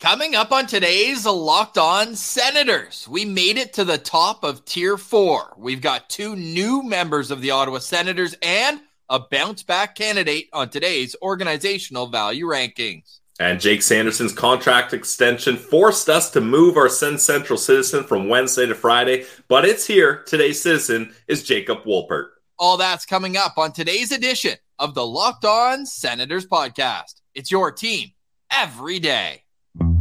Coming up on today's Locked On Senators, we made it to the top of tier four. We've got two new members of the Ottawa Senators and a bounce back candidate on today's organizational value rankings. And Jake Sanderson's contract extension forced us to move our Sens Central citizen from Wednesday to Friday, but it's here. Today's citizen is Jacob Wolpert. All that's coming up on today's edition of the Locked On Senators podcast. It's your team every day.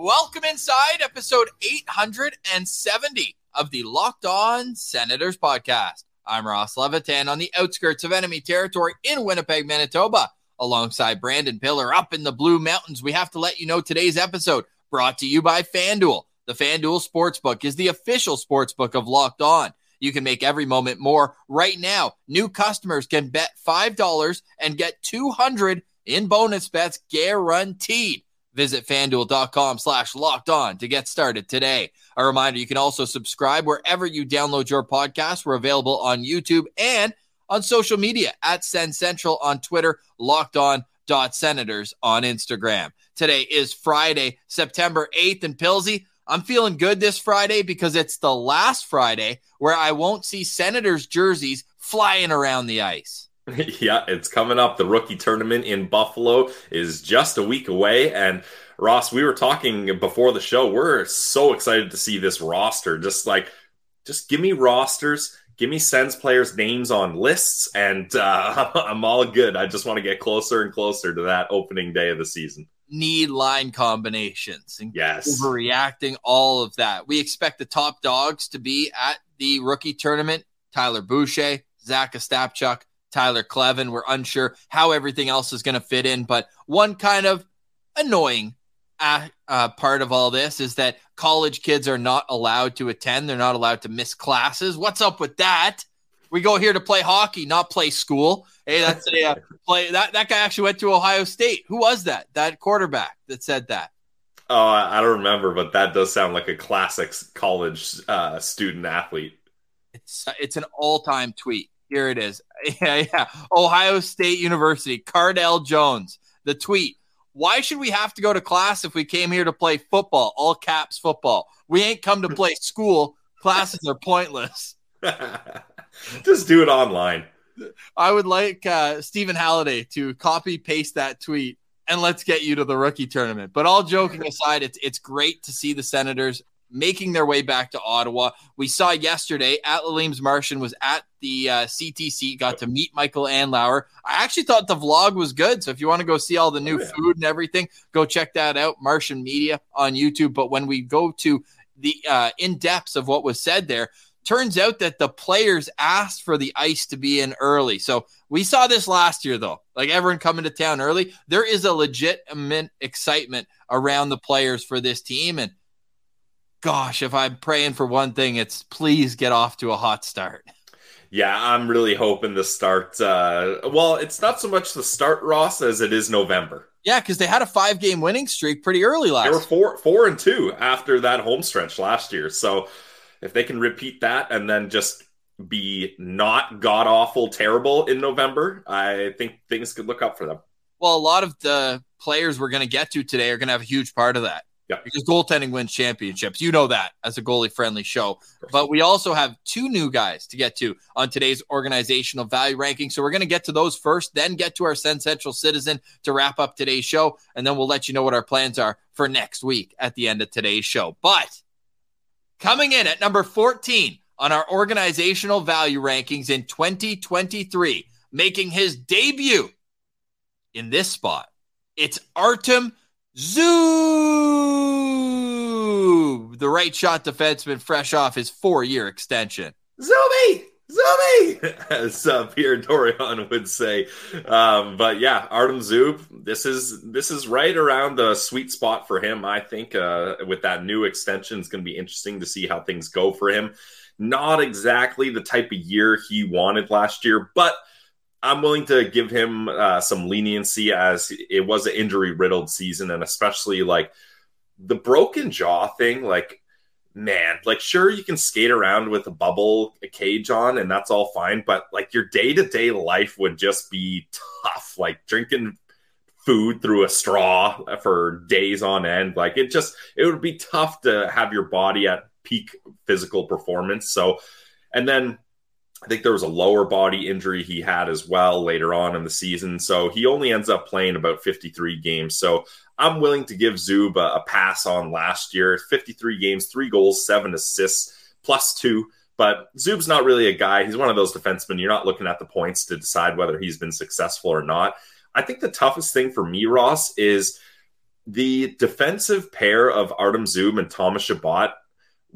Welcome inside episode 870 of the Locked On Senators podcast. I'm Ross Levitan on the outskirts of enemy territory in Winnipeg, Manitoba, alongside Brandon Piller up in the Blue Mountains. We have to let you know today's episode brought to you by FanDuel. The FanDuel Sportsbook is the official sportsbook of Locked On. You can make every moment more right now. New customers can bet $5 and get 200 in bonus bets guaranteed. Visit fanduel.com slash locked on to get started today. A reminder you can also subscribe wherever you download your podcast. We're available on YouTube and on social media at Sens Central on Twitter, locked on dot senators on Instagram. Today is Friday, September 8th, and Pilsy. I'm feeling good this Friday because it's the last Friday where I won't see Senators jerseys flying around the ice. yeah, it's coming up. The rookie tournament in Buffalo is just a week away. And Ross, we were talking before the show. We're so excited to see this roster. Just like, just give me rosters, give me Sens players' names on lists, and uh, I'm all good. I just want to get closer and closer to that opening day of the season. Need line combinations and yes. overreacting, all of that. We expect the top dogs to be at the rookie tournament. Tyler Boucher, Zach Ostapchuk, Tyler Kleven. We're unsure how everything else is going to fit in, but one kind of annoying uh, uh, part of all this is that college kids are not allowed to attend. They're not allowed to miss classes. What's up with that? We go here to play hockey, not play school. Hey, that's a uh, play. That that guy actually went to Ohio State. Who was that? That quarterback that said that. Oh, I don't remember, but that does sound like a classic college uh, student athlete. It's it's an all time tweet. Here it is. Yeah, yeah. Ohio State University, Cardale Jones. The tweet. Why should we have to go to class if we came here to play football? All caps football. We ain't come to play school. Classes are pointless. Just do it online. I would like uh, Stephen Halliday to copy paste that tweet and let's get you to the rookie tournament. But all joking aside, it's it's great to see the Senators making their way back to Ottawa. We saw yesterday at Lalim's Martian was at the uh, CTC, got to meet Michael Andlauer. I actually thought the vlog was good. So if you want to go see all the new oh, yeah. food and everything, go check that out. Martian Media on YouTube. But when we go to the uh, in depths of what was said there, turns out that the players asked for the ice to be in early. So we saw this last year, though. Like everyone coming to town early, there is a legitimate excitement around the players for this team. And gosh, if I'm praying for one thing, it's please get off to a hot start. Yeah, I'm really hoping the start. Uh, well, it's not so much the start, Ross, as it is November. Yeah, because they had a five game winning streak pretty early last. Year. They were four, four and two after that home stretch last year. So if they can repeat that and then just be not god awful terrible in November, I think things could look up for them. Well, a lot of the players we're going to get to today are going to have a huge part of that. Yeah. Because goaltending wins championships. You know that as a goalie friendly show. But we also have two new guys to get to on today's organizational value ranking. So we're going to get to those first, then get to our Sens Central Citizen to wrap up today's show. And then we'll let you know what our plans are for next week at the end of today's show. But coming in at number 14 on our organizational value rankings in 2023, making his debut in this spot, it's Artem Zub, the right shot defenseman, fresh off his four year extension. Zuby! Zubby, as uh, Pierre Dorion would say. Um, but yeah, Artem Zub, this is this is right around the sweet spot for him. I think uh, with that new extension, it's going to be interesting to see how things go for him. Not exactly the type of year he wanted last year, but I'm willing to give him uh, some leniency as it was an injury riddled season, and especially like the broken jaw thing. Like man, like sure you can skate around with a bubble a cage on and that's all fine, but like your day-to-day life would just be tough. Like drinking food through a straw for days on end. Like it just it would be tough to have your body at peak physical performance. So and then I think there was a lower body injury he had as well later on in the season. So he only ends up playing about 53 games. So I'm willing to give Zub a, a pass on last year 53 games, three goals, seven assists, plus two. But Zub's not really a guy. He's one of those defensemen. You're not looking at the points to decide whether he's been successful or not. I think the toughest thing for me, Ross, is the defensive pair of Artem Zub and Thomas Chabot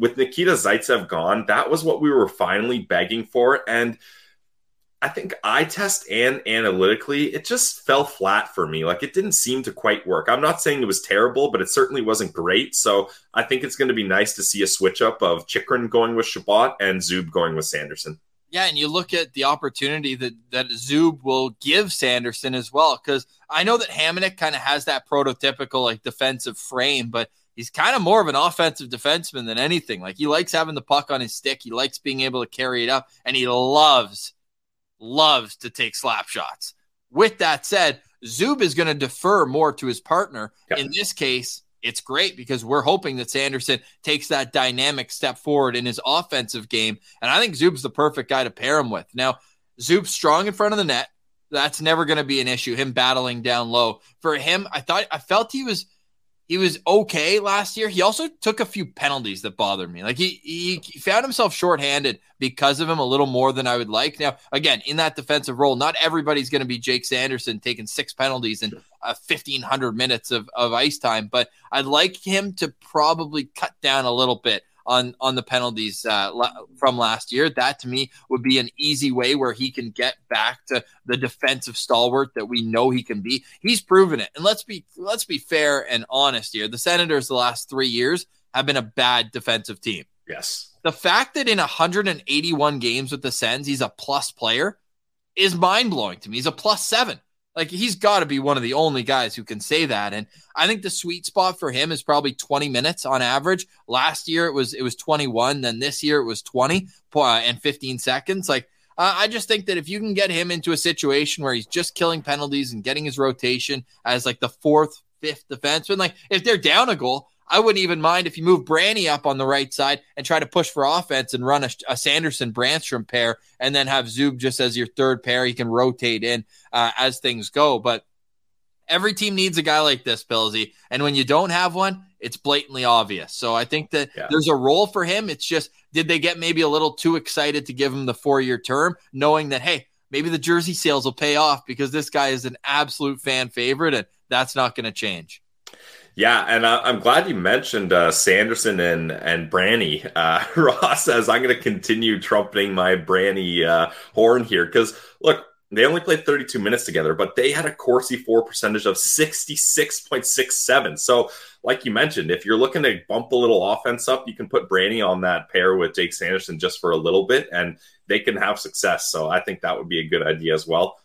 with Nikita Zaitsev gone, that was what we were finally begging for. And I think eye test and analytically, it just fell flat for me. Like it didn't seem to quite work. I'm not saying it was terrible, but it certainly wasn't great. So I think it's going to be nice to see a switch up of Chychrun going with Chabot and Zub going with Sanderson. Yeah, and you look at the opportunity that that Zub will give Sanderson as well, because I know that Hamonic kind of has that prototypical like defensive frame, but he's kind of more of an offensive defenseman than anything. Like he likes having the puck on his stick. He likes being able to carry it up, and he loves, loves to take slap shots. With that said, Zub is going to defer more to his partner. Yep. In this case, it's great because we're hoping that Sanderson takes that dynamic step forward in his offensive game. And I think Zub's the perfect guy to pair him with. Now, Zub's strong in front of the net. That's never going to be an issue. Him battling down low. For him, I thought I felt he was he was okay last year. He also took a few penalties that bothered me. Like he, he, he found himself shorthanded because of him a little more than I would like. Now, again, in that defensive role, not everybody's going to be Jake Sanderson taking six penalties and uh, 1500 minutes of, of ice time, but I'd like him to probably cut down a little bit on on the penalties uh, from last year. That to me would be an easy way where he can get back to the defensive stalwart that we know he can be. He's proven it, and let's be let's be fair and honest here. The Senators the last three years have been a bad defensive team. Yes. The fact that in 181 games with the Sens he's a plus player is mind blowing to me. He's a plus seven. Like he's got to be one of the only guys who can say that. And I think the sweet spot for him is probably 20 minutes on average. Last year it was it was 21, then this year it was 20 uh, and 15 seconds. Like uh, I just think that if you can get him into a situation where he's just killing penalties and getting his rotation as like the fourth, fifth defenseman, like if they're down a goal, I wouldn't even mind if you move Branny up on the right side and try to push for offense and run a, a Sanderson Brannstrom pair and then have Zub just as your third pair. He can rotate in uh, as things go. But every team needs a guy like this, Pillsy. And when you don't have one, it's blatantly obvious. So I think that yeah. there's a role for him. It's just, did they get maybe a little too excited to give him the four year term, knowing that, hey, maybe the jersey sales will pay off because this guy is an absolute fan favorite and that's not going to change. Yeah, and I, am glad you mentioned uh, Sanderson and and Branny. Uh, Ross says I'm going to continue trumpeting my Branny uh, horn here because look, they only played 32 minutes together, but they had a Corsi for percentage of 66.67. So, like you mentioned, if you're looking to bump a little offense up, you can put Branny on that pair with Jake Sanderson just for a little bit, and they can have success. So, I think that would be a good idea as well.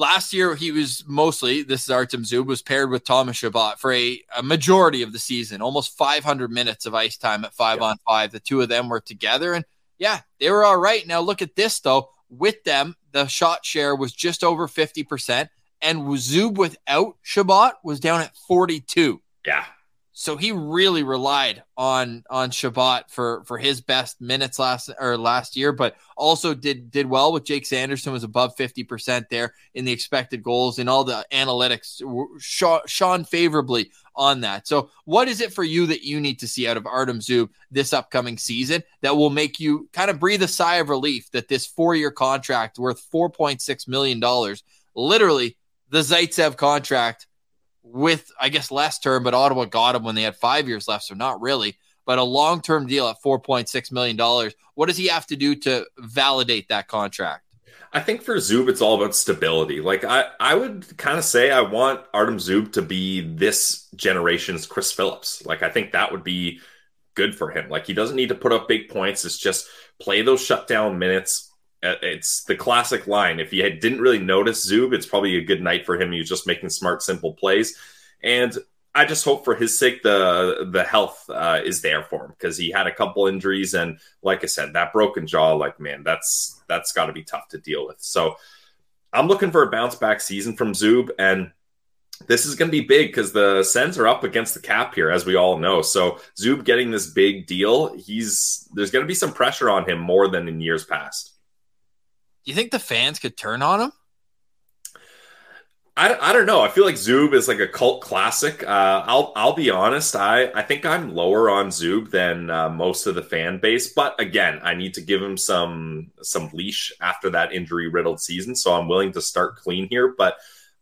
Last year, he was mostly, this is Artem Zub, was paired with Thomas Chabot for a, a, majority of the season, almost 500 minutes of ice time at five yeah. on five. The two of them were together, and yeah, they were all right. Now, look at this, though. With them, the shot share was just over 50%, and Zub without Chabot was down at 42. Yeah. So he really relied on on Chabot for for his best minutes last or last year, but also did did well with Jake Sanderson was above fifty percent there in the expected goals and all the analytics shone favorably on that. So what is it for you that you need to see out of Artem Zub this upcoming season that will make you kind of breathe a sigh of relief that this four year contract worth four point six million dollars, literally the Zaitsev contract with I guess less term, but Ottawa got him when they had five years left, so not really. but a long term deal at $4.6 million. What does he have to do to validate that contract? I think for Zub, it's all about stability. Like I, I would kind of say I want Artem Zub to be this generation's Chris Phillips. Like I think that would be good for him. Like he doesn't need to put up big points. It's just play those shutdown minutes. Uh, it's the classic line. If you didn't really notice Zub, it's probably a good night for him. He's just making smart, simple plays. And I just hope for his sake the the health uh, is there for him because he had a couple injuries and like I said that broken jaw like man that's that's got to be tough to deal with. So I'm looking for a bounce back season from Zub and this is going to be big because the Sens are up against the cap here as we all know. So Zub getting this big deal, he's there's going to be some pressure on him more than in years past. You think the fans could turn on him? I, I don't know. I feel like Zub is like a cult classic. Uh, I'll I'll be honest. I, I think I'm lower on Zub than uh, most of the fan base. But again, I need to give him some some leash after that injury riddled season. So I'm willing to start clean here. But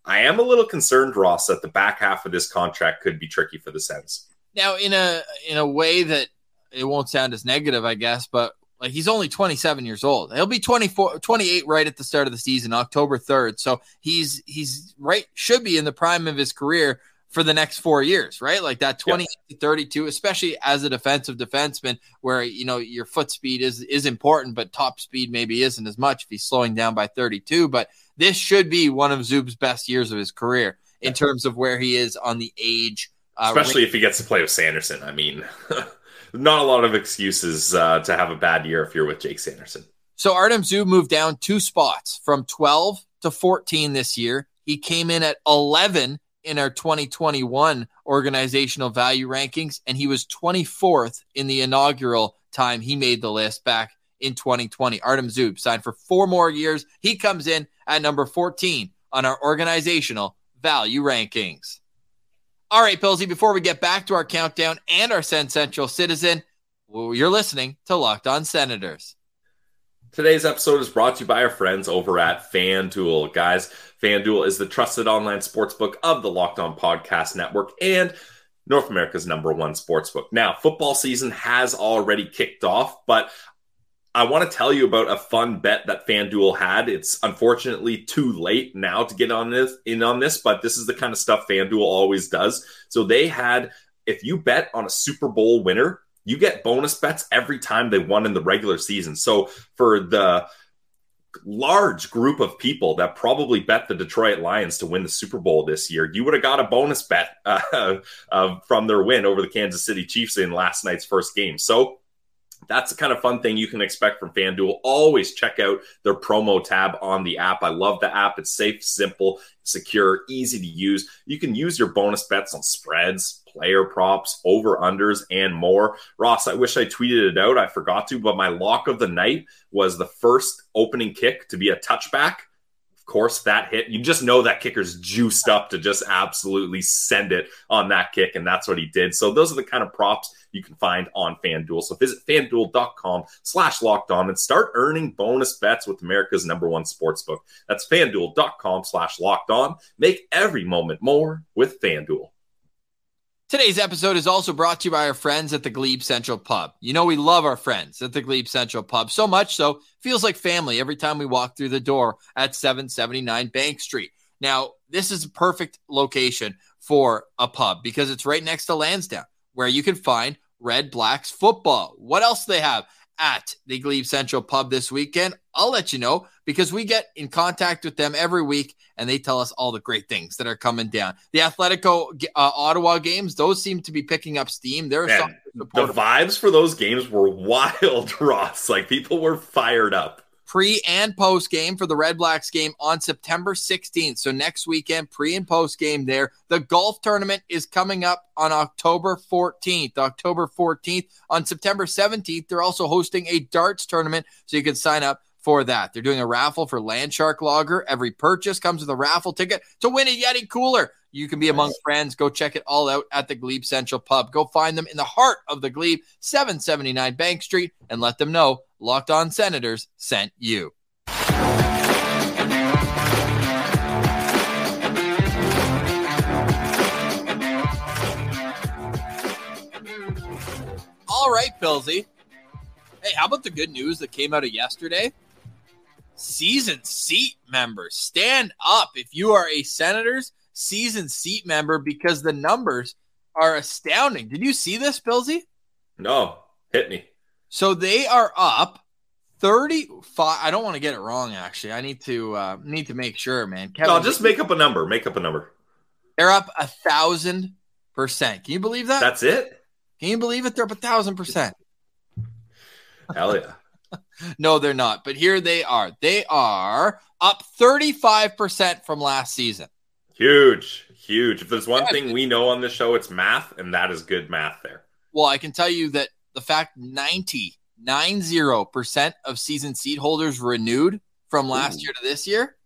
I am a little concerned, Ross, that the back half of this contract could be tricky for the Sens. Now, in a in a way that it won't sound as negative, I guess, but like he's only 27 years old. He'll be 24, 28 right at the start of the season, October 3rd. So he's he's right should be in the prime of his career for the next four years, right? Like that 20 to 32, especially as a defensive defenseman, where you know your foot speed is is important, but top speed maybe isn't as much if he's slowing down by 32. But this should be one of Zub's best years of his career in terms of where he is on the age. Uh, especially if he gets to play with Sanderson. I mean. not a lot of excuses uh, to have a bad year if you're with Jake Sanderson. So Artem Zub moved down two spots from 12 to 14 this year. He came in at 11 in our 2021 organizational value rankings, and he was 24th in the inaugural time he made the list back in 2020. Artem Zub signed for four more years. He comes in at number 14 on our organizational value rankings. All right, Pilsy, before we get back to our countdown and our Sen Central Citizen, you're listening to Locked On Senators. Today's episode is brought to you by our friends over at FanDuel. Guys, FanDuel is the trusted online sportsbook of the Locked On Podcast Network and North America's number one sportsbook. Now, football season has already kicked off, but I want to tell you about a fun bet that FanDuel had. It's unfortunately too late now to get on this in on this, but this is the kind of stuff FanDuel always does. So they had if you bet on a Super Bowl winner, you get bonus bets every time they won in the regular season. So for the large group of people that probably bet the Detroit Lions to win the Super Bowl this year, you would have got a bonus bet uh, uh, from their win over the Kansas City Chiefs in last night's first game. So that's the kind of fun thing you can expect from FanDuel. Always check out their promo tab on the app. I love the app. It's safe, simple, secure, easy to use. You can use your bonus bets on spreads, player props, over unders, and more. Ross, I wish I tweeted it out. I forgot to, but my lock of the night was the first opening kick to be a touchback course, that hit, you just know that kicker's juiced up to just absolutely send it on that kick. And that's what he did. So those are the kind of props you can find on FanDuel. So visit fanduel.com slash locked on and start earning bonus bets with America's number one sports book. That's fanduel.com slash locked on. Make every moment more with FanDuel. Today's episode is also brought to you by our friends at the Glebe Central Pub. You know, we love our friends at the Glebe Central Pub so much so, feels like family every time we walk through the door at 779 Bank Street. Now, this is a perfect location for a pub because it's right next to Lansdowne, where you can find Red Blacks football. What else do they have? At the Glebe Central Pub this weekend. I'll let you know because we get in contact with them every week and they tell us all the great things that are coming down. The Atletico uh, Ottawa games, those seem to be picking up steam. There are the vibes for those games were wild, Ross. Like people were fired up pre and post game for the Red Blacks game on September 16th. So next weekend, pre and post game there. The golf tournament is coming up on October 14th. October 14th. On September 17th, they're also hosting a darts tournament. So you can sign up for that. They're doing a raffle for Landshark Lager. Every purchase comes with a raffle ticket to win a Yeti cooler. You can be among friends. Go check it all out at the Glebe Central Pub. Go find them in the heart of the Glebe, 779 Bank Street, and let them know Locked On Senators sent you. All right, Pilsy. Hey, how about the good news that came out of yesterday? Season seat members, stand up if you are a Senators season seat member because the numbers are astounding. Did you see this, Pilsy? No, hit me. So they are up 35. I don't want to get it wrong, actually. I need to uh, need to make sure, man. Kevin, No, just make up a number. Make up a number. they're up a thousand percent. Can you believe that? That's it. Can you believe it? They're up a thousand percent. Hell yeah. No, they're not. But here they are. They are up 35% from last season. Huge, huge. If there's one Yeah. thing we know on this show, it's math, and that is good math there. Well, I can tell you that the fact 90, 90% of season seat holders renewed from last Ooh. year to this year,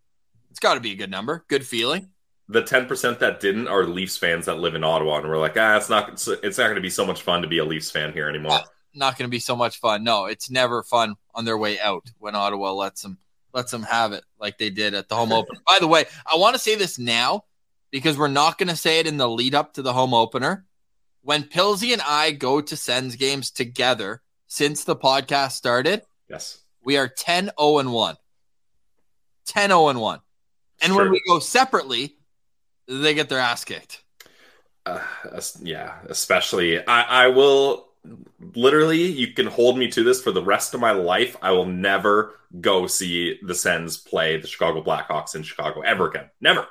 it's got to be a good number. Good feeling. The 10% that didn't are Leafs fans that live in Ottawa, and we're like, ah, it's not, it's, it's not going to be so much fun to be a Leafs fan here anymore. Not going to be so much fun. No, it's never fun on their way out when Ottawa lets them lets them have it like they did at the home opener. By the way, I want to say this now because we're not going to say it in the lead up to the home opener. When Pilsy and I go to Sens games together since the podcast started, Yes. we are 10 0 and 1. 10 0 and 1. And when we go separately, they get their ass kicked. Uh, yeah, especially I, I will literally you can hold me to this for the rest of my life. I will never go see the Sens play the Chicago Blackhawks in Chicago ever again. Never.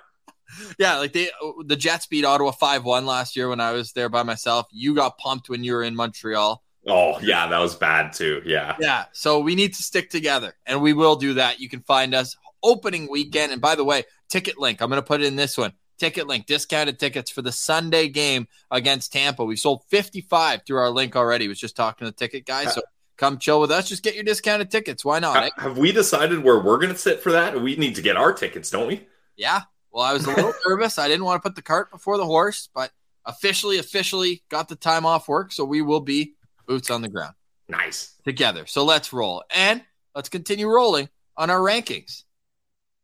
Yeah, like they the Jets beat Ottawa 5 1 last year when I was there by myself. You got pumped when you were in Montreal. Oh yeah, that was bad too. Yeah. Yeah, so we need to stick together, and we will do that. You can find us opening weekend. And by the way, ticket link, I'm going to put it in this one. Ticket link, discounted tickets for the Sunday game against Tampa. We sold 55 through our link already. Was just talking to the ticket guy. So come chill with us. Just get your discounted tickets. Why not? eh? Have we decided where we're going to sit for that? We need to get our tickets, don't we? Yeah. Well, I was a little nervous. I didn't want to put the cart before the horse, but officially, officially got the time off work. So we will be boots on the ground Nice. together. So let's roll. And let's continue rolling on our rankings.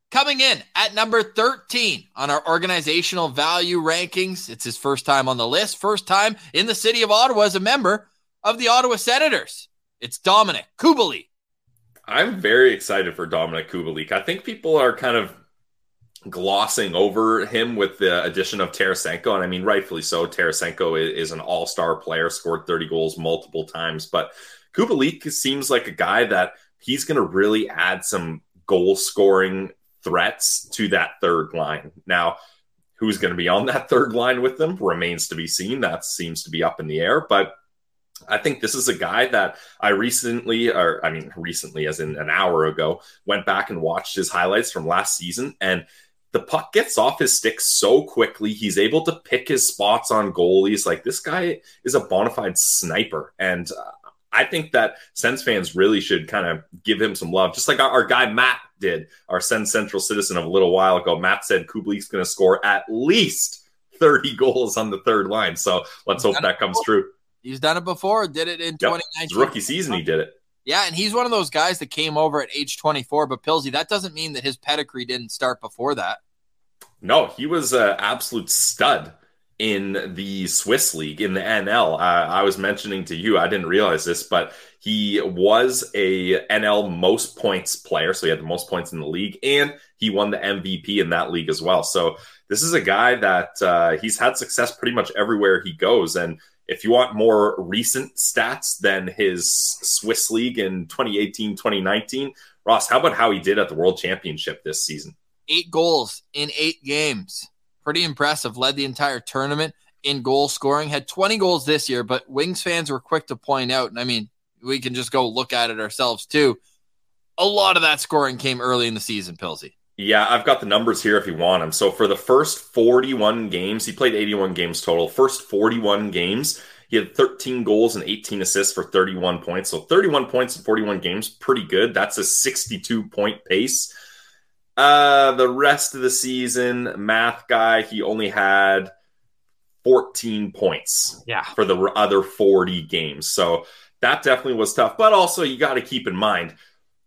Coming in at number 13 on our organizational value rankings. It's his first time on the list, first time in the city of Ottawa as a member of the Ottawa Senators. It's Dominik Kubalik. I'm very excited for Dominik Kubalik. I think people are kind of glossing over him with the addition of Tarasenko, and I mean rightfully so. Tarasenko is, an all-star player, scored 30 goals multiple times, but Kubalik seems like a guy that he's going to really add some goal-scoring threats to that third line. Now, who's going to be on that third line with them remains to be seen. That seems to be up in the air, but I think this is a guy that I recently, or I mean, recently, as in an hour ago, went back and watched his highlights from last season. And the puck gets off his stick so quickly. He's able to pick his spots on goalies. Like this guy is a bona fide sniper. And uh, I think that Sens fans really should kind of give him some love, just like our, our guy Matt did, our Sens Central citizen of a little while ago. Matt said Kubalik's going to score at least 30 goals on the third line. So let's hope that comes true. He's done it before, did it in Yep. 2019. His rookie season, he did it. Yeah, and he's one of those guys that came over at age 24. But Pilsy, that doesn't mean that his pedigree didn't start before that. No, he was an absolute stud in the Swiss league in the NL. Uh, I was mentioning to you, I didn't realize this, but he was a NL most points player, so he had the most points in the league, and he won the MVP in that league as well. So this is a guy that uh, he's had success pretty much everywhere he goes, and if you want more recent stats than his Swiss league in 2018 2019, Ross, how about how he did at the World Championship this season? Eight goals in eight games. Pretty impressive. Led the entire tournament in goal scoring. Had 20 goals this year, but Wings fans were quick to point out, and I mean, we can just go look at it ourselves too. A lot of that scoring came early in the season, Pilsy. Yeah, I've got the numbers here if you want them. So for the first 41 games, he played 81 games total. First 41 games, he had 13 goals and 18 assists for 31 points. So 31 points in 41 games, pretty good. That's a 62 point pace. Uh, the rest of the season, math guy, he only had 14 points Yeah. for the other 40 games. So that definitely was tough. But also, you got to keep in mind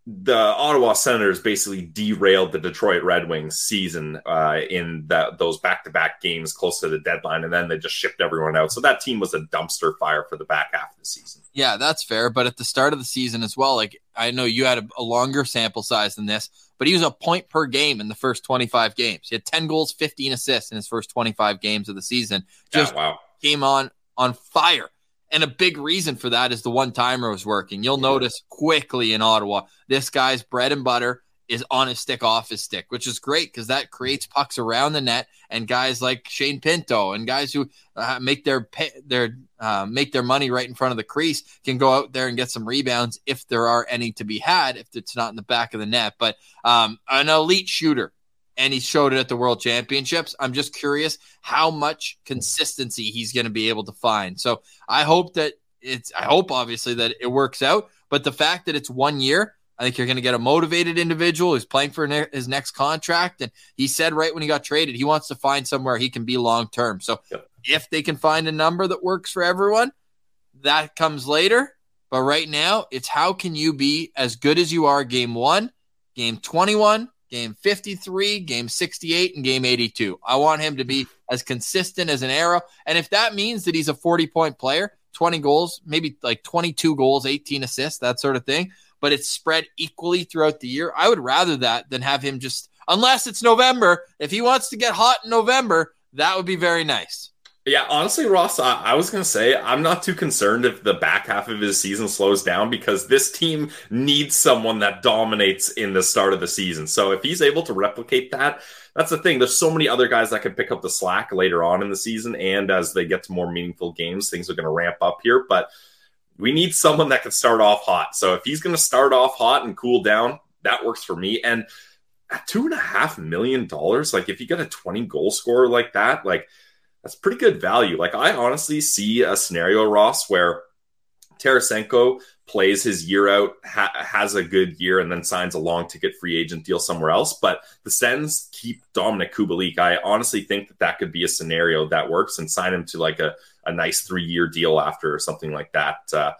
the Ottawa Senators basically derailed the Detroit Red Wings season uh, in that those back to back games close to the deadline, and then they just shipped everyone out. So that team was a dumpster fire for the back half of the season. Yeah, that's fair. But at the start of the season as well, like I know you had a, a longer sample size than this, but he was a point per game in the first 25 games. He had 10 goals, 15 assists in his first 25 games of the season. Just yeah, wow. came on on fire. And a big reason for that is the one timer was working. You'll notice quickly in Ottawa, this guy's bread and butter is on his stick, off his stick, which is great because that creates pucks around the net. And guys like Shane Pinto and guys who uh, make their pay, their uh, make their money right in front of the crease can go out there and get some rebounds if there are any to be had. If it's not in the back of the net, but um, an elite shooter and he showed it at the World Championships. I'm just curious how much consistency he's going to be able to find. So I hope that it's, I hope obviously that it works out, but the fact that it's one year, I think you're going to get a motivated individual who's playing for ne- his next contract. And he said right when he got traded, he wants to find somewhere he can be long term. So yep. if they can find a number that works for everyone, that comes later. But right now, it's how can you be as good as you are game one, game 21, game 53, game 68, and game 82. I want him to be as consistent as an arrow. And if that means that he's a 40 point player, 20 goals, maybe like 22 goals, 18 assists, that sort of thing, but it's spread equally throughout the year, I would rather that than have him just, unless it's November, if he wants to get hot in November, that would be very nice. Yeah, honestly, Ross, I, I was going to say I'm not too concerned if the back half of his season slows down because this team needs someone that dominates in the start of the season. So if he's able to replicate that, that's the thing. There's so many other guys that can pick up the slack later on in the season, and as they get to more meaningful games, things are going to ramp up here. But we need someone that can start off hot. So if he's going to start off hot and cool down, that works for me. And at two and a half million dollars, like if you get a 20 goal scorer like that, like that's pretty good value. Like I honestly see a scenario, Ross, where Tarasenko plays his year out, ha- has a good year, and then signs a long ticket free agent deal somewhere else. But the Sens keep Dominik Kubalik. I honestly think that that could be a scenario that works and sign him to like a, a nice three year deal after or something like that. Uh,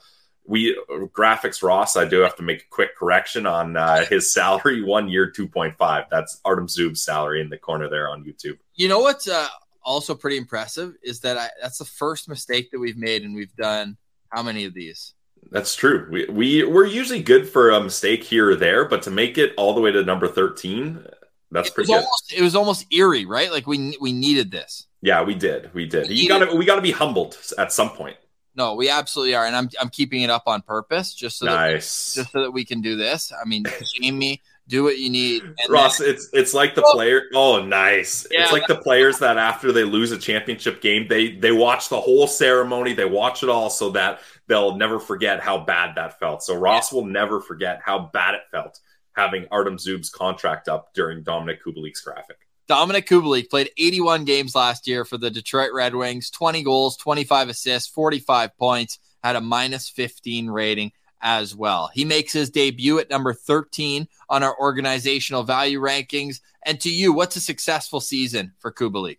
we graphics Ross. I do have to make a quick correction on uh, his salary. One year, two point five. That's Artem Zub's salary in the corner there on YouTube. You know what's Uh, also pretty impressive is that I, that's the first mistake that we've made, and we've done how many of these? That's true. We we we're usually good for a mistake here or there, but to make it all the way to number thirteen, that's it pretty good. Almost, it was almost eerie, right? Like we we needed this. Yeah, we did. We did. We you gotta we gotta be humbled at some point. No, we absolutely are, and I'm I'm keeping it up on purpose just so nice. that just so that we can do this. I mean, Jamie do what you need. Ross, then, it's it's like the oh, player. Oh, nice! Yeah, it's like the players that after they lose a championship game, they they watch the whole ceremony, they watch it all, so that they'll never forget how bad that felt. So Ross yeah. will never forget how bad it felt having Artem Zub's contract up during Dominik Kubalik's graphic. Dominik Kubalik played 81 games last year for the Detroit Red Wings, 20 goals, 25 assists, 45 points, had a minus 15 rating as well. He makes his debut at number 13 on our organizational value rankings. And to you, what's a successful season for Kubalik?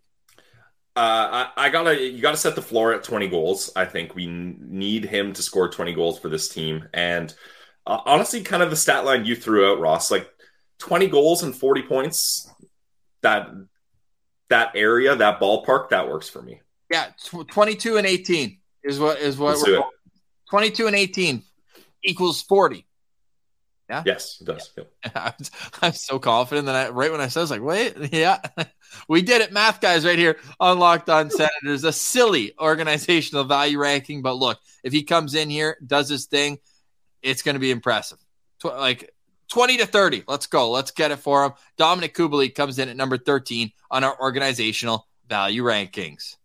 Uh, I, I, gotta you gotta set the floor at 20 goals. I think we need him to score 20 goals for this team. And uh, honestly, kind of the stat line you threw out, Ross, like 20 goals and 40 points. That that area, that ballpark, that works for me. Yeah, 22 and 18 is what is what Let's we're 22 and 18 equals 40. Yeah. Yes, it does. Yeah. I'm so confident that I, right when I said, I was like, wait, yeah, we did it. Math guys right here on Locked On Senators, a silly organizational value ranking. But look, if he comes in here, does his thing, it's going to be impressive. Like 20 to 30. Let's go. Let's get it for him. Dominik Kubalik comes in at number 13 on our organizational value rankings.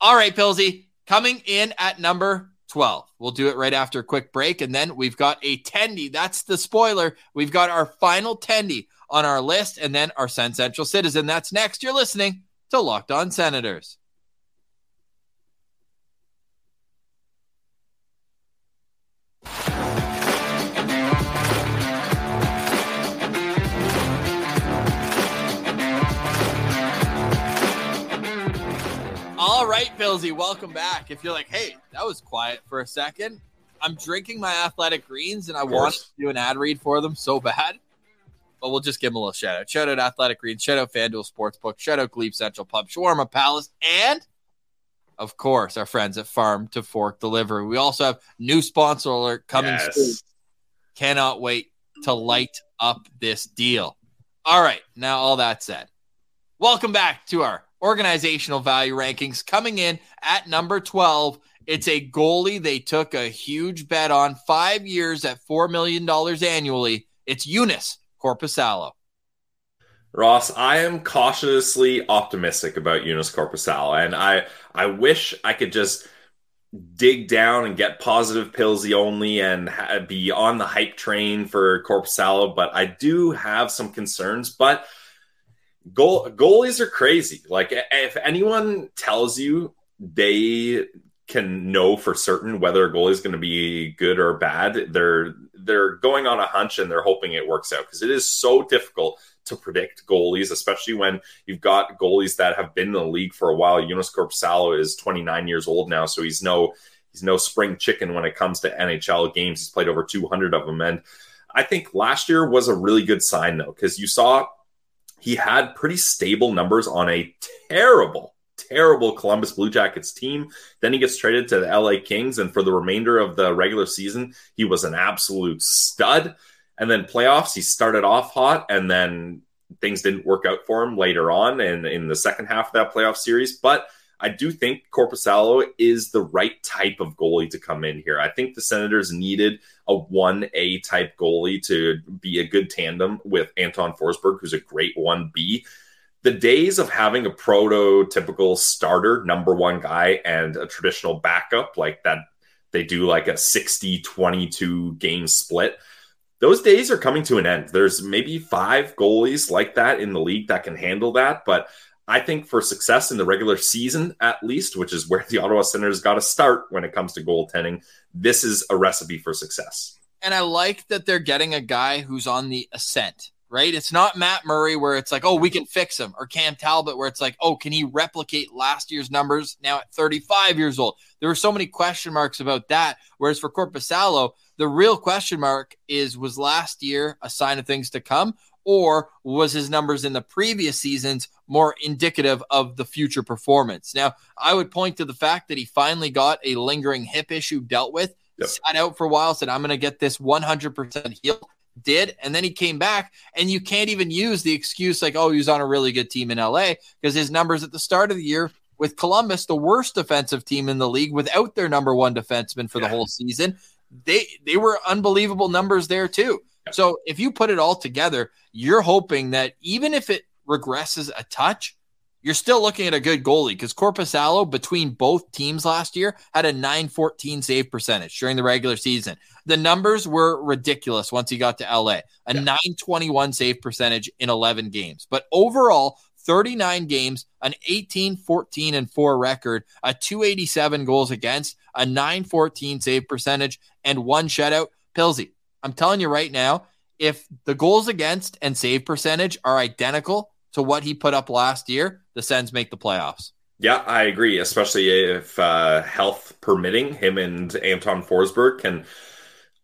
All right, Pilsy, coming in at number 12. We'll do it right after a quick break. And then we've got a tendy. That's the spoiler. We've got our final tendy on our list and then our Sen Central Citizen. That's next. You're listening to Locked On Senators. All right, Billsy, welcome back. If you're like, hey, that was quiet for a second, I'm drinking my athletic greens and I want to do an ad read for them so bad. But we'll just give them a little shout out. Shout out Athletic Greens, shout out FanDuel Sportsbook, shout out Glebe Central Pub, Shawarma Palace, and of course, our friends at Farm to Fork Delivery. We also have new sponsor alert coming Yes. soon. Cannot wait to light up this deal. All right, now all that said, welcome back to our organizational value rankings. Coming in at number 12, it's a goalie they took a huge bet on five years at $4 million annually. It's Joonas Korpisalo. Ross, I am cautiously optimistic about Joonas Korpisalo, and I I wish I could just dig down and get positive Pillsy only and ha- be on the hype train for Korpisalo, but I do have some concerns. But goal goalies are crazy. Like if anyone tells you they can know for certain whether a goalie is going to be good or bad, they're they're going on a hunch and they're hoping it works out because it is so difficult to predict goalies, especially when you've got goalies that have been in the league for a while. Joonas Korpisalo is 29 years old now, so he's no he's no spring chicken when it comes to NHL games. He's played over 200 of them, and I think last year was a really good sign though because you saw he had pretty stable numbers on a terrible, terrible Columbus Blue Jackets team. Then he gets traded to the LA Kings, and for the remainder of the regular season, he was an absolute stud. And then playoffs, he started off hot, and then things didn't work out for him later on and in the second half of that playoff series. But I do think Korpisalo is the right type of goalie to come in here. I think the Senators needed a 1A type goalie to be a good tandem with Anton Forsberg, who's a great 1B. The days of having a prototypical starter, number one guy, and a traditional backup like that, they do like a 60 22 game split those days are coming to an end. There's maybe five goalies like that in the league that can handle that. But I think for success in the regular season, at least, which is where the Ottawa Senators got to start when it comes to goaltending, this is a recipe for success. And I like that they're getting a guy who's on the ascent, right? It's not Matt Murray where it's like, oh, we can fix him, or Cam Talbot where it's like, oh, can he replicate last year's numbers now at 35 years old? There were so many question marks about that. Whereas for Korpisalo, the real question mark is was last year a sign of things to come, or was his numbers in the previous seasons more indicative of the future performance? Now, I would point to the fact that he finally got a lingering hip issue dealt with, Yep. sat out for a while, said, I'm going to get this 100% healed. Did and then he came back, and you can't even use the excuse like, oh, he was on a really good team in LA because his numbers at the start of the year with Columbus, the worst defensive team in the league, without their number one defenseman for the whole season, they they were unbelievable numbers there too. So if you put it all together, you're hoping that even if it regresses a touch, you're still looking at a good goalie because Korpisalo between both teams last year had a 914 save percentage during the regular season. The numbers were ridiculous once he got to LA, a Yeah. 921 save percentage in 11 games. But overall, 39 games, an 18, 14, and 4 record, a 287 goals against, a 914 save percentage, and one shutout. Pilsy, I'm telling you right now, if the goals against and save percentage are identical to what he put up last year, the Sens make the playoffs. Yeah, I agree, especially if uh, health permitting, him and Anton Forsberg can.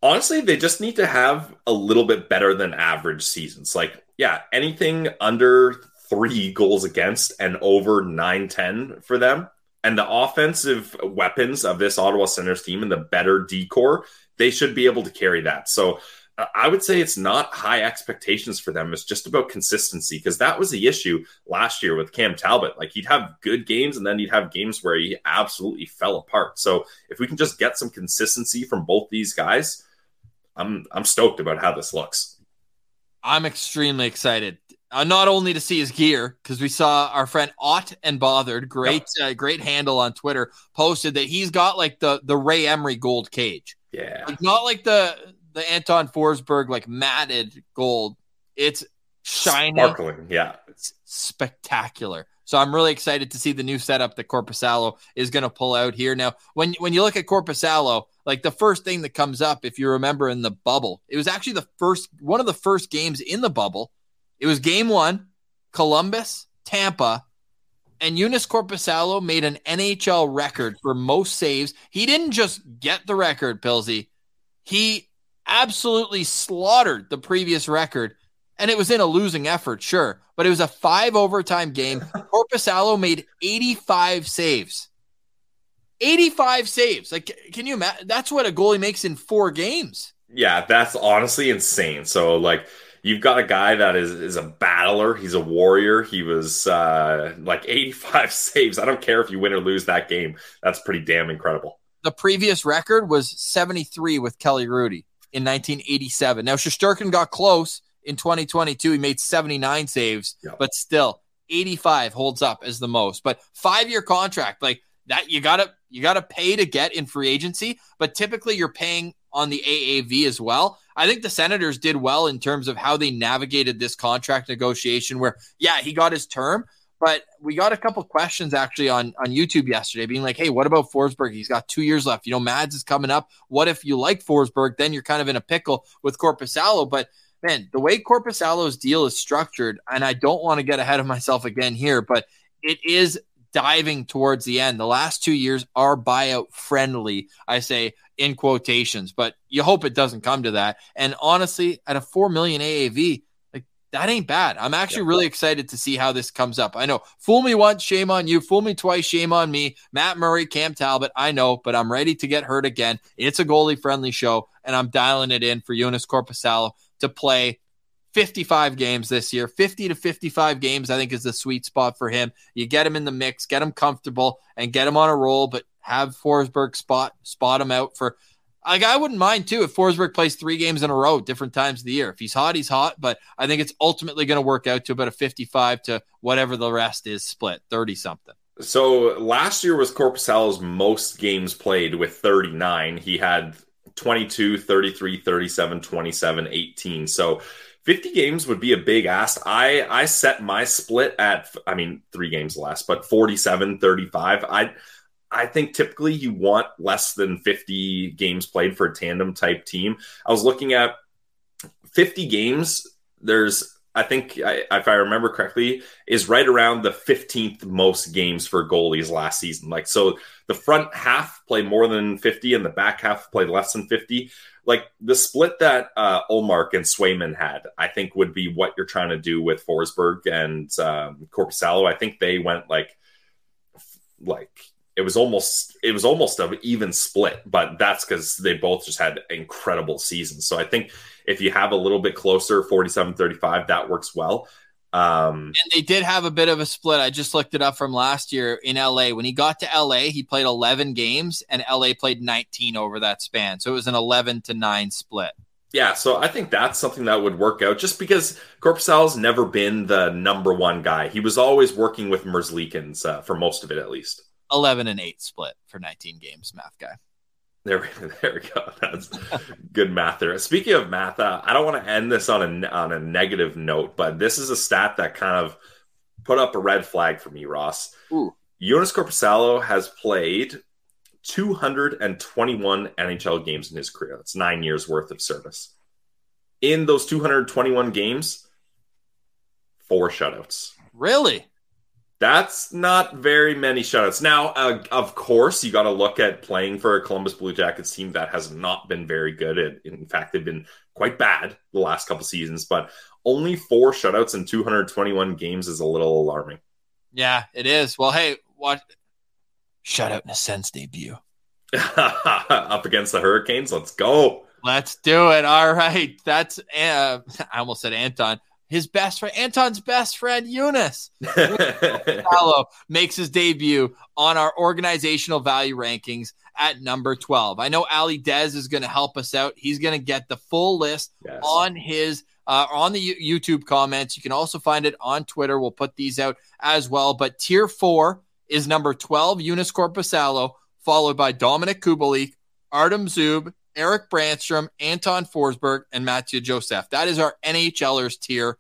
Honestly, they just need to have a little bit better than average seasons. Like, yeah, anything under three goals against and over 9 10 for them. And the offensive weapons of this Ottawa Senators team and the better decor, they should be able to carry that. So uh, I would say it's not high expectations for them. It's just about consistency because that was the issue last year with Cam Talbot. Like he'd have good games and then he'd have games where he absolutely fell apart. So if we can just get some consistency from both these guys, I'm I'm stoked about how this looks. I'm extremely excited. Uh, not only to see his gear, because we saw our friend Ott and Bothered, great, uh, great handle on Twitter, posted that he's got like the the Ray Emery gold cage, Yeah. like not like the the Anton Forsberg like matted gold. It's shiny, Sparkling. Yeah. it's spectacular. So I'm really excited to see the new setup that Korpisalo is going to pull out here. Now, when when you look at Korpisalo, like the first thing that comes up, if you remember in the bubble, it was actually the first one of the first games in the bubble. It was game one, Columbus, Tampa, and Joonas Korpisalo made an NHL record for most saves. He didn't just get the record, Pilsy. He absolutely slaughtered the previous record. And it was in a losing effort, sure, but it was a five overtime game. Korpisalo made 85 saves. 85 saves. Like, can you imagine? That's what a goalie makes in four games. Yeah, that's honestly insane. So, like, you've got a guy that is is a battler. He's a warrior. He was uh, like 85 saves. I don't care if you win or lose that game. That's pretty damn incredible. The previous record was 73 with Kelly Hrudey in 1987. Now, Shesterkin got close in 2022. He made 79 saves, yep. but still 85 holds up as the most. But five year contract, like that, you gotta you gotta pay to get in free agency, but typically you're paying on the AAV as well. I think the Senators did well in terms of how they navigated this contract negotiation. Where yeah, he got his term, but we got a couple questions actually on, on YouTube yesterday being like, hey, what about Forsberg? He's got two years left. You know, Mads is coming up. What if you like Forsberg? Then you're kind of in a pickle with Korpisalo. But man, the way Korpisalo's deal is structured, and I don't want to get ahead of myself again here, but it is diving towards the end. The last two years are buyout friendly, I say in quotations, but you hope it doesn't come to that. And honestly, at a 4 million AAV, like that ain't bad. I'm actually yeah. really excited to see how this comes up. I know, fool me once, shame on you. Fool me twice, shame on me. Matt Murray, Cam Talbot, I know, but I'm ready to get hurt again. It's a goalie friendly show, and I'm dialing it in for Joonas Korpisalo to play 55 games this year. 50 to 55 games, I think, is the sweet spot for him. You get him in the mix, get him comfortable, and get him on a roll, but have Forsberg spot spot him out for like I wouldn't mind too if Forsberg plays three games in a row, different times of the year. If he's hot, he's hot. But I think it's ultimately going to work out to about a 55 to whatever the rest is split, 30 something. So last year was Korpisalo's most games played with 39. He had 22, 33, 37, 27, 18. So 50 games would be a big ask. I I set my split at I mean 3 games less, but 47, 35. I I think typically you want less than 50 games played for a tandem type team. I was looking at 50 games. There's, I think, I, if I remember correctly, is right around the 15th most games for goalies last season. Like, so the front half play more than 50 and the back half play less than 50. Like the split that uh, Ullmark and Swayman had, I think would be what you're trying to do with Forsberg and um. I think they went like, like it was almost it was almost an even split, but that's because they both just had incredible seasons. So I think if you have a little bit closer, 47-35, that works well. Um, and they did have a bit of a split. I just looked it up from last year in LA. When he got to LA, he played 11 games and LA played 19 over that span. So it was an 11 to 9 split. Yeah, so I think that's something that would work out just because Korpisalo's never been the number one guy. He was always working with Merzlikins uh, for most of it, at least. 11 and 8 split for 19 games, math guy. There, there we go. That's good math there. Speaking of math, uh, I don't want to end this on a on a negative note, but this is a stat that kind of put up a red flag for me, Ross. Ooh. Joonas Korpisalo has played 221 NHL games in his career. That's nine years worth of service. In those 221 games, four shutouts. Really? That's not very many shutouts. Now, uh, of course, you got to look at playing for a Columbus Blue Jackets team that has not been very good. in fact, they've been quite bad the last couple seasons, but only four shutouts in 221 games is a little alarming. Yeah, it is. Well, hey, what shutout in a sense debut up against the Hurricanes? Let's go. Let's do it. All right. That's, uh, I almost said Anton his best friend, Anton's best friend, Eunice Joonas. makes his debut on our organizational value rankings at number 12. I know Ali Dez is going to help us out. He's going to get the full list yes. on his uh, on the YouTube comments. You can also find it on Twitter. We'll put these out as well. But tier four is number 12, Joonas Korpisalo, followed by Dominik Kubalik, Artem Zub, Erik Brannstrom, Anton Forsberg, and Matthew Joseph. That is our NHLers tier.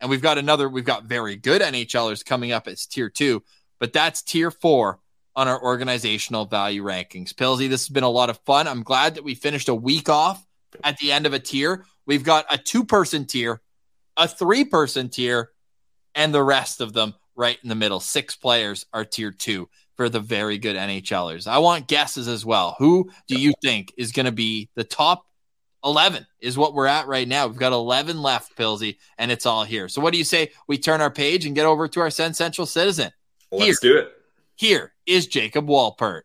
And we've got another, we've got very good NHLers coming up as tier two, but that's tier four on our organizational value rankings. Pilsy, this has been a lot of fun. I'm glad that we finished a week off at the end of a tier. We've got a two person tier, a three person tier, and the rest of them right in the middle. Six players are tier two for the very good NHLers. I want guesses as well. Who do you think is going to be the top 11 is what we're at right now. We've got 11 left, Pilsy, and it's all here. So what do you say we turn our page and get over to our Sens Central citizen? Let's here, do it. Here is Jacob Wolpert.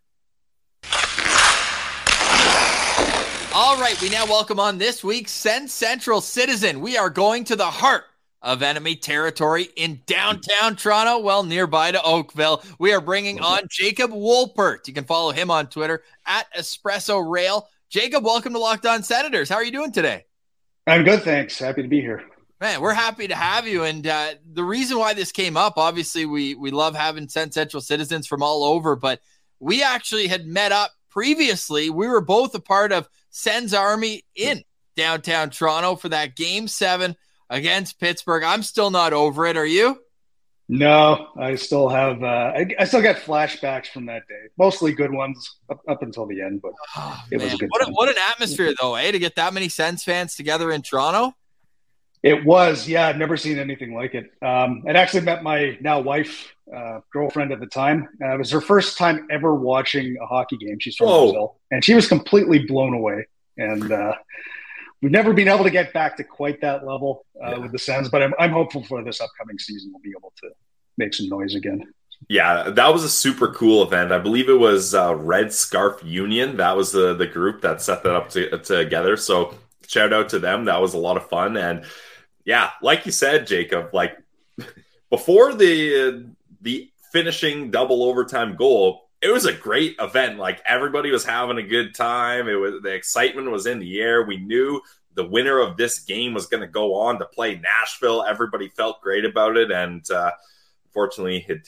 All right, we now welcome on this week's Sens Central Citizen. We are going to the heart of enemy territory in downtown Toronto, well, nearby to Oakville. We are bringing on Jacob Wolpert. You can follow him on Twitter at Espresso Rail. Jacob, welcome to Locked On Senators. How are you doing today? I'm good, thanks. Happy to be here. Man, we're happy to have you. And uh, the reason why this came up, obviously, we we love having Sens Central citizens from all over, but we actually had met up previously. We were both a part of Sen's Army in downtown Toronto for that game seven against Pittsburgh. I'm still not over it. Are you? No, I still have. Uh, I, I, still get flashbacks from that day. Mostly good ones up, up until the end, but oh, it man. was a good. What, a, what, an atmosphere, though, eh? To get that many Sens fans together in Toronto. It was, yeah. I've never seen anything like it. Um, I'd actually met my now wife, uh, girlfriend at the time. Uh, it was her first time ever watching a hockey game. She's from Whoa. Brazil, and she was completely blown away. And uh, we've never been able to get back to quite that level uh, yeah. with the Sens, but I'm, I'm hopeful for this upcoming season we'll be able to make some noise again. Yeah, that was a super cool event. I believe it was uh, Red Scarf Union. That was the the group that set that up to, together. So shout out to them. That was a lot of fun. And yeah, like you said, Jacob, like before the the finishing double overtime goal, it was a great event. Like everybody was having a good time. It was the excitement was in the air. We knew the winner of this game was going to go on to play Nashville. Everybody felt great about it, and uh, Unfortunately, it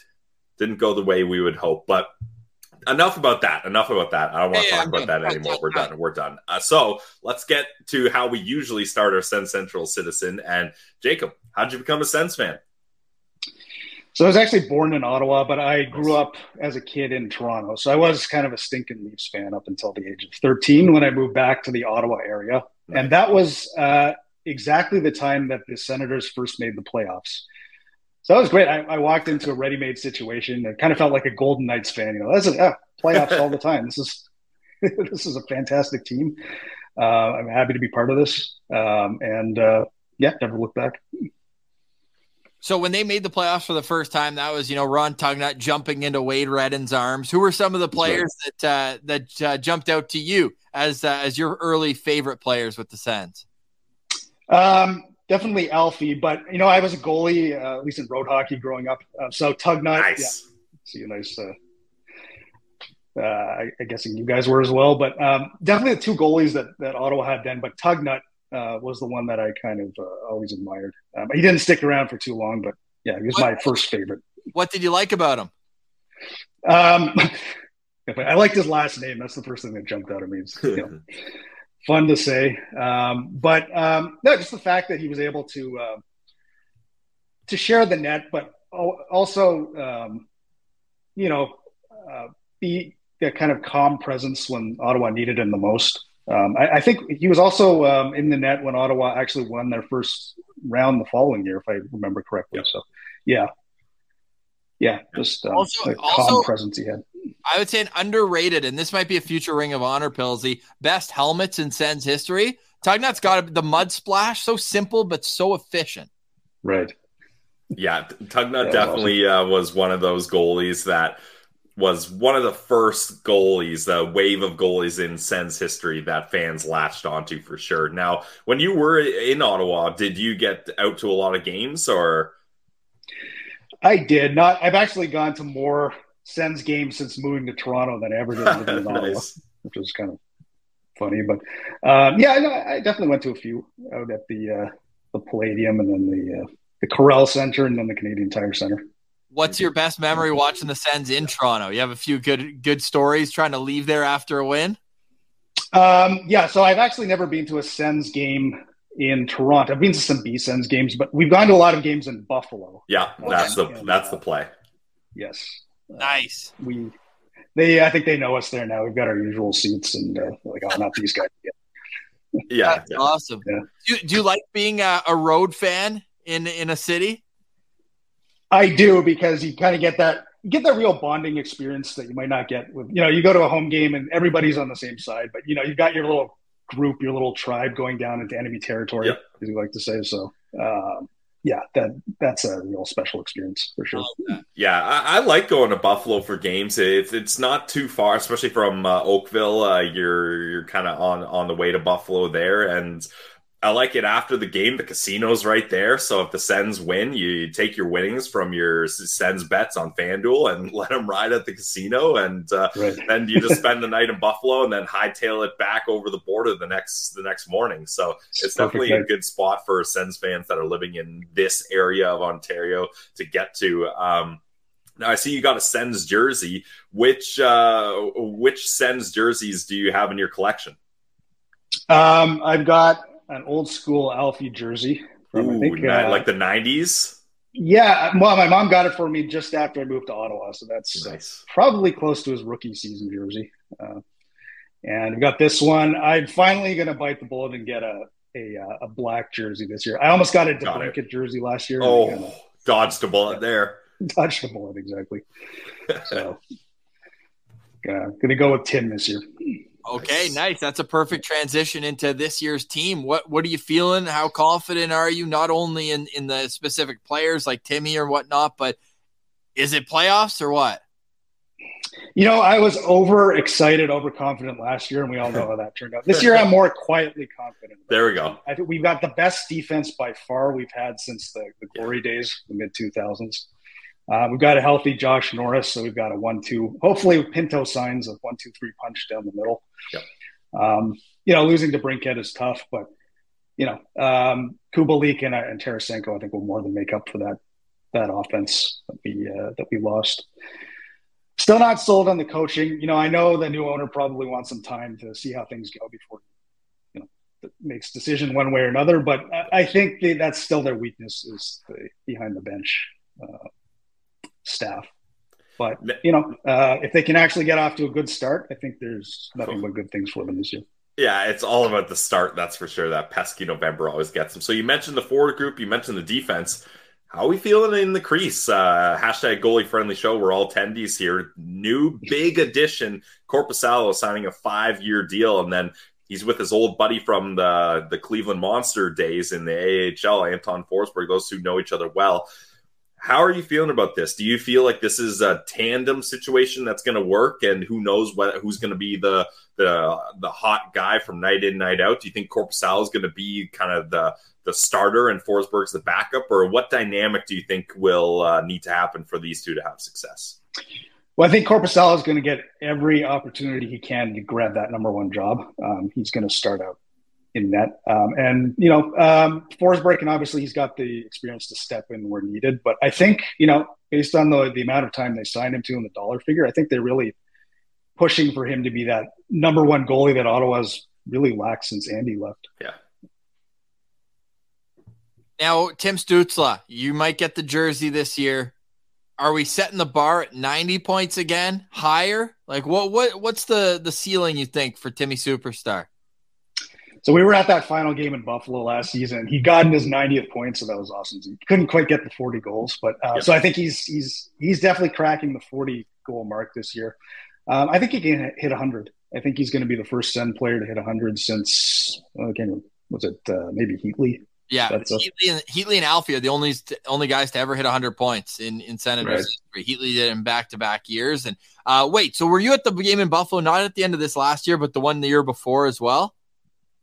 didn't go the way we would hope. But enough about that. Enough about that. I don't want to talk about that anymore. We're done. We're done. Uh, so let's get to how we usually start our Sens Central citizen. And Jacob, how did you become a Sens fan? So I was actually born in Ottawa, but I grew up as a kid in Toronto. So I was kind of a stinking Leafs fan up until the age of 13 when I moved back to the Ottawa area. Nice. And that was uh, exactly the time that the Senators first made the playoffs. So that was great. I, I, walked into a ready-made situation. It kind of felt like a Golden Knights fan. You know, that's yeah, playoffs all the time. This is this is a fantastic team. Uh, I'm happy to be part of this, um, and uh, yeah, never look back. So when they made the playoffs for the first time, that was you know Ron Tugnutt jumping into Wade Redden's arms. Who were some of the players right. that uh, that uh, jumped out to you as uh, as your early favorite players with the Sens? Um, definitely Alfie, but you know, I was a goalie, uh, at least in road hockey growing up. Uh, so Tugnutt, nice. yeah, see a nice. Uh, uh, I, I guess you guys were as well, but um, definitely the two goalies that, that Ottawa had then. But Tugnutt uh, was the one that I kind of uh, always admired. Um, he didn't stick around for too long, but yeah, he was what, my first favorite. What did you like about him? Um, I liked his last name. That's the first thing that jumped out at me. You know, fun to say. Um, but um, no, just the fact that he was able to uh, to share the net, but also, um, you know, uh, be that kind of calm presence when Ottawa needed him the most. Um, I, I, think he was also um, in the net when Ottawa actually won their first round the following year, if I remember correctly. So, yeah, yeah, just um, also, the calm also, presence he had. I would say an underrated, and this might be a future Ring of Honor Pilsy, best helmets in Sens history. Tugnutt's got the mud splash, so simple but so efficient. Right. Yeah, Tugnutt yeah, definitely uh, was one of those goalies that was one of the first goalies, the wave of goalies in Sens history that fans latched onto for sure. Now, when you were in Ottawa, did you get out to a lot of games or? I did not. I've actually gone to more Sens games since moving to Toronto than I ever did living in Ottawa, which is kind of funny. But um, yeah, I, I, definitely went to a few out at the uh, the Palladium and then the uh, the Corel Center and then the Canadian Tire Center. What's your best memory watching the Sens in Toronto? You have a few good good stories trying to leave there after a win. Um, yeah, so I've actually never been to a Sens game in Toronto. I've been to some B Sens games, but we've gone to a lot of games in Buffalo. Yeah, that's the and, that's the play. Yes, Nice. Uh, we, they, I think they know us there now. We've got our usual seats, and uh, like, oh, not these guys. yeah, That's yeah. awesome. Yeah. Do, do you like being a, a road fan in in a city? I do because you kind of get that you get that real bonding experience that you might not get with you know you go to a home game and everybody's on the same side, but you know you've got your little group, your little tribe going down into enemy territory, Yep. as you like to say. So um, yeah, that that's a real special experience for sure. Yeah, I, I like going to Buffalo for games. It's it's not too far, especially from uh, Oakville. Uh, you're you're kind of on on the way to Buffalo there, and I like it after the game. The casino's right there, so if the Sens win, you take your winnings from your Sens bets on FanDuel and let them ride at the casino, and uh, Right. then you just spend the night in Buffalo and then hightail it back over the border the next the next morning. So it's definitely a good spot for Sens fans that are living in this area of Ontario to get to. Um, now I see you got a Sens jersey. Which uh, which Sens jerseys do you have in your collection? Um, I've got an old school Alfie jersey from I think uh, like the '90s. yeah. Well, my mom got it for me just after I moved to Ottawa, so that's Nice. probably close to his rookie season jersey. Uh, and we've got this one. I'm finally going to bite the bullet and get a a, uh, a black jersey this year. I almost got a blanket jersey last year. I kinda Oh, dodged a bullet there. dodged the bullet exactly. So, uh, going to go with Tim this year. Okay, Nice. nice. That's a perfect transition into this year's team. What what are you feeling? How confident are you? Not only in in the specific players like Timmy or whatnot, but is it playoffs or what? You know, I was over excited, overconfident last year, and we all know how that turned out. This year, I'm more quietly confident. There we go. I think we've got the best defense by far we've had since the, the glory days, the mid 2000s. Uh, we've got a healthy Josh Norris, so we've got a one-two. Hopefully, Pinto signs a one-two-three punch down the middle. Yep. Um, you know, losing DeBrincat is tough, but you know, um, Kubalik and, uh, and Tarasenko, I think, will more than make up for that that offense that we uh, that we lost. Still not sold on the coaching. You know, I know the new owner probably wants some time to see how things go before you know makes decision one way or another. But I, I think they, that's still their weakness is the behind the bench uh, staff. But you know, uh, if they can actually get off to a good start, I think there's nothing but good things for them this year. Yeah, it's all about the start, that's for sure. That pesky November always gets them. So you mentioned the forward group, you mentioned the defense. How are we feeling in the crease? Uh, hashtag goalie friendly show. We're all attendees here. New big addition, Korpisalo signing a five year deal, and then he's with his old buddy from the the Cleveland Monster days in the AHL, Anton Forsberg. Those two know each other well. How are you feeling about this? Do you feel like this is a tandem situation that's going to work, and who knows what who's going to be the the the hot guy from night in night out? Do you think Korpisalo is going to be kind of the the starter and Forsberg's the backup, or what dynamic do you think will uh, need to happen for these two to have success? Well, I think Korpisalo is going to get every opportunity he can to grab that number one job. Um, he's going to start out in net, um, and you know, um, Forsberg, and obviously he's got the experience to step in where needed. But I think you know, based on the the amount of time they signed him to and the dollar figure, I think they're really pushing for him to be that number one goalie that Ottawa's really lacked since Andy left. Yeah. Now, Tim Stützle, you might get the jersey this year. Are we setting the bar at 90 points again? Higher? Like what what what's the the ceiling you think for Timmy Superstar? So we were at that final game in Buffalo last season. He got in his 90th point, so that was awesome. He couldn't quite get the 40 goals, but uh, Yep. so I think he's he's he's definitely cracking the 40 goal mark this year. Um, I think he can hit 100. I think he's going to be the first Sen player to hit 100 since again was it uh, maybe Heatley? Yeah, That's a- Heatley and Heatley and Alfie are the only only guys to ever hit 100 points in in Senators history. Heatley did in back to back years. And uh, wait, so were you at the game in Buffalo? Not at the end of this last year, but the one the year before as well?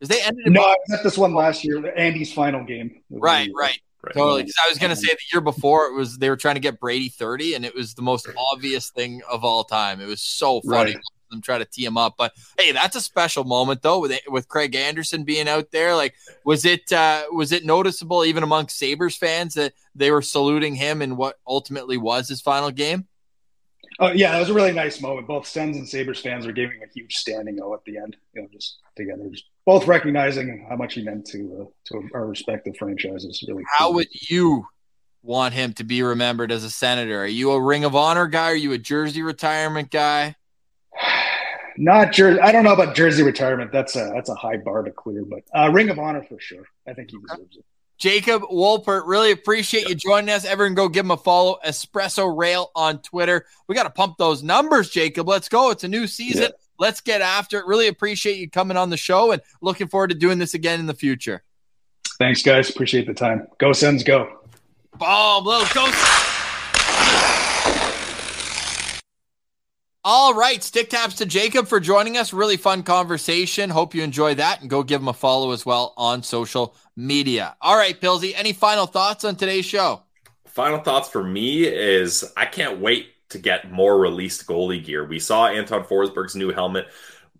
Because they ended No, I was at this one last year, Andy's final game. right, right. Right. Totally. Because I was going to say the year before it was they were trying to get Brady 30, and it was the most obvious thing of all time. It was so funny Right. to them try to tee him up. But hey, that's a special moment though with with Craig Anderson being out there. Like, was it uh, was it noticeable even amongst Sabres fans that they were saluting him in what ultimately was his final game? Oh yeah, that was a really nice moment. Both Sens and Sabres fans were giving a huge standing O at the end. You know, just together, just both recognizing how much he meant to uh, to our respective franchises. Really, How would you want him to be remembered as a senator? Are you a Ring of Honor guy? Are you a jersey retirement guy? Not jersey. I don't know about jersey retirement. That's a that's a high bar to clear, but uh, Ring of Honor for sure. I think he deserves it. Jacob Wolpert, really appreciate you joining us. Everyone go give him a follow. Espresso Rail on Twitter. We got to pump those numbers, Jacob. Let's go. It's a new season. Yeah. Let's get after it. Really appreciate you coming on the show and looking forward to doing this again in the future. Thanks, guys. Appreciate the time. Go Sens, go. Bomb, little go. All right, stick taps to Jacob for joining us. Really fun conversation. Hope you enjoy that and go give him a follow as well on social media. All right, Pilsy, any final thoughts on today's show? Final thoughts for me is I can't wait to get more released goalie gear. We saw Anton Forsberg's new helmet.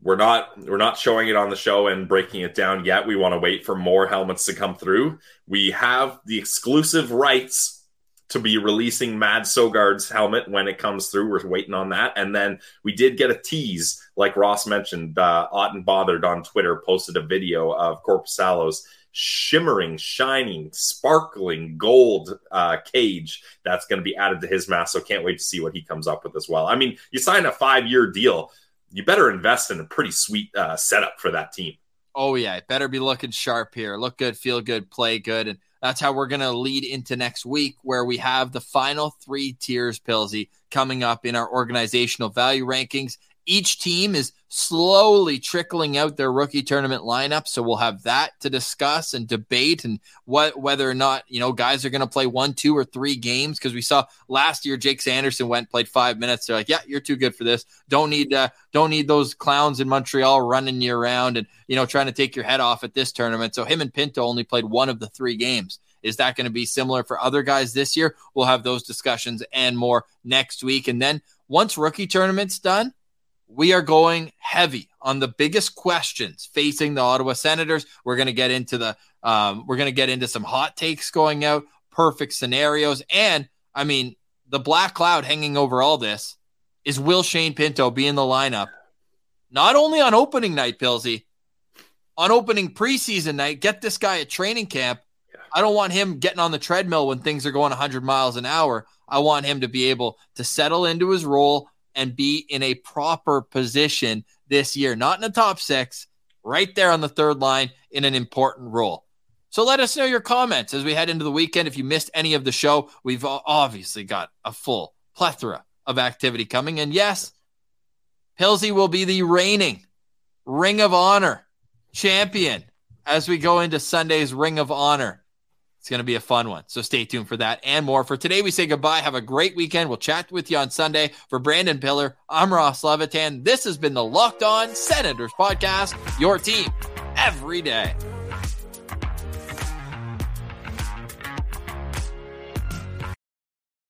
We're not we're not showing it on the show and breaking it down yet. We want to wait for more helmets to come through. We have the exclusive rights to be releasing Mads Sogaard's helmet when it comes through. We're waiting on that. And then we did get a tease, like Ross mentioned. Uh, Otten Bothered on Twitter posted a video of Korpisalo's shimmering, shining, sparkling gold uh, cage that's going to be added to his mask. So can't wait to see what he comes up with as well. I mean, you sign a five year deal, you better invest in a pretty sweet uh, setup for that team. Oh yeah, better be looking sharp here. Look good, feel good, play good, and that's how we're going to lead into next week, where we have the final three tiers, Pilsy, coming up in our organizational value rankings. Each team is slowly trickling out their rookie tournament lineup. So we'll have that to discuss and debate and what whether or not, you know, guys are going to play one, two, or three games. Because we saw last year Jake Sanderson went played five minutes. They're like, yeah, you're too good for this. Don't need uh, don't need those clowns in Montreal running you around and you know trying to take your head off at this tournament. So him and Pinto only played one of the three games. Is that going to be similar for other guys this year? We'll have those discussions and more next week. And then once rookie tournament's done, we are going heavy on the biggest questions facing the Ottawa Senators. We're going to get into the um, we're going to get into some hot takes going out, perfect scenarios, and I mean the black cloud hanging over all this is will Shane Pinto be in the lineup not only on opening night, Pilsy, on opening preseason night. Get this guy at training camp. I don't want him getting on the treadmill when things are going 100 miles an hour. I want him to be able to settle into his role and be in a proper position this year, not in the top six, right there on the third line in an important role. So let us know your comments as we head into the weekend. If you missed any of the show, we've obviously got a full plethora of activity coming. And yes, Pilsy will be the reigning Ring of Honor champion as we go into Sunday's Ring of Honor it's going to be a fun one. So stay tuned for that and more. For today, we say goodbye. Have a great weekend. We'll chat with you on Sunday. For Brandon Piller, I'm Ross Levitan. This has been the Locked On Senators podcast, your team every day.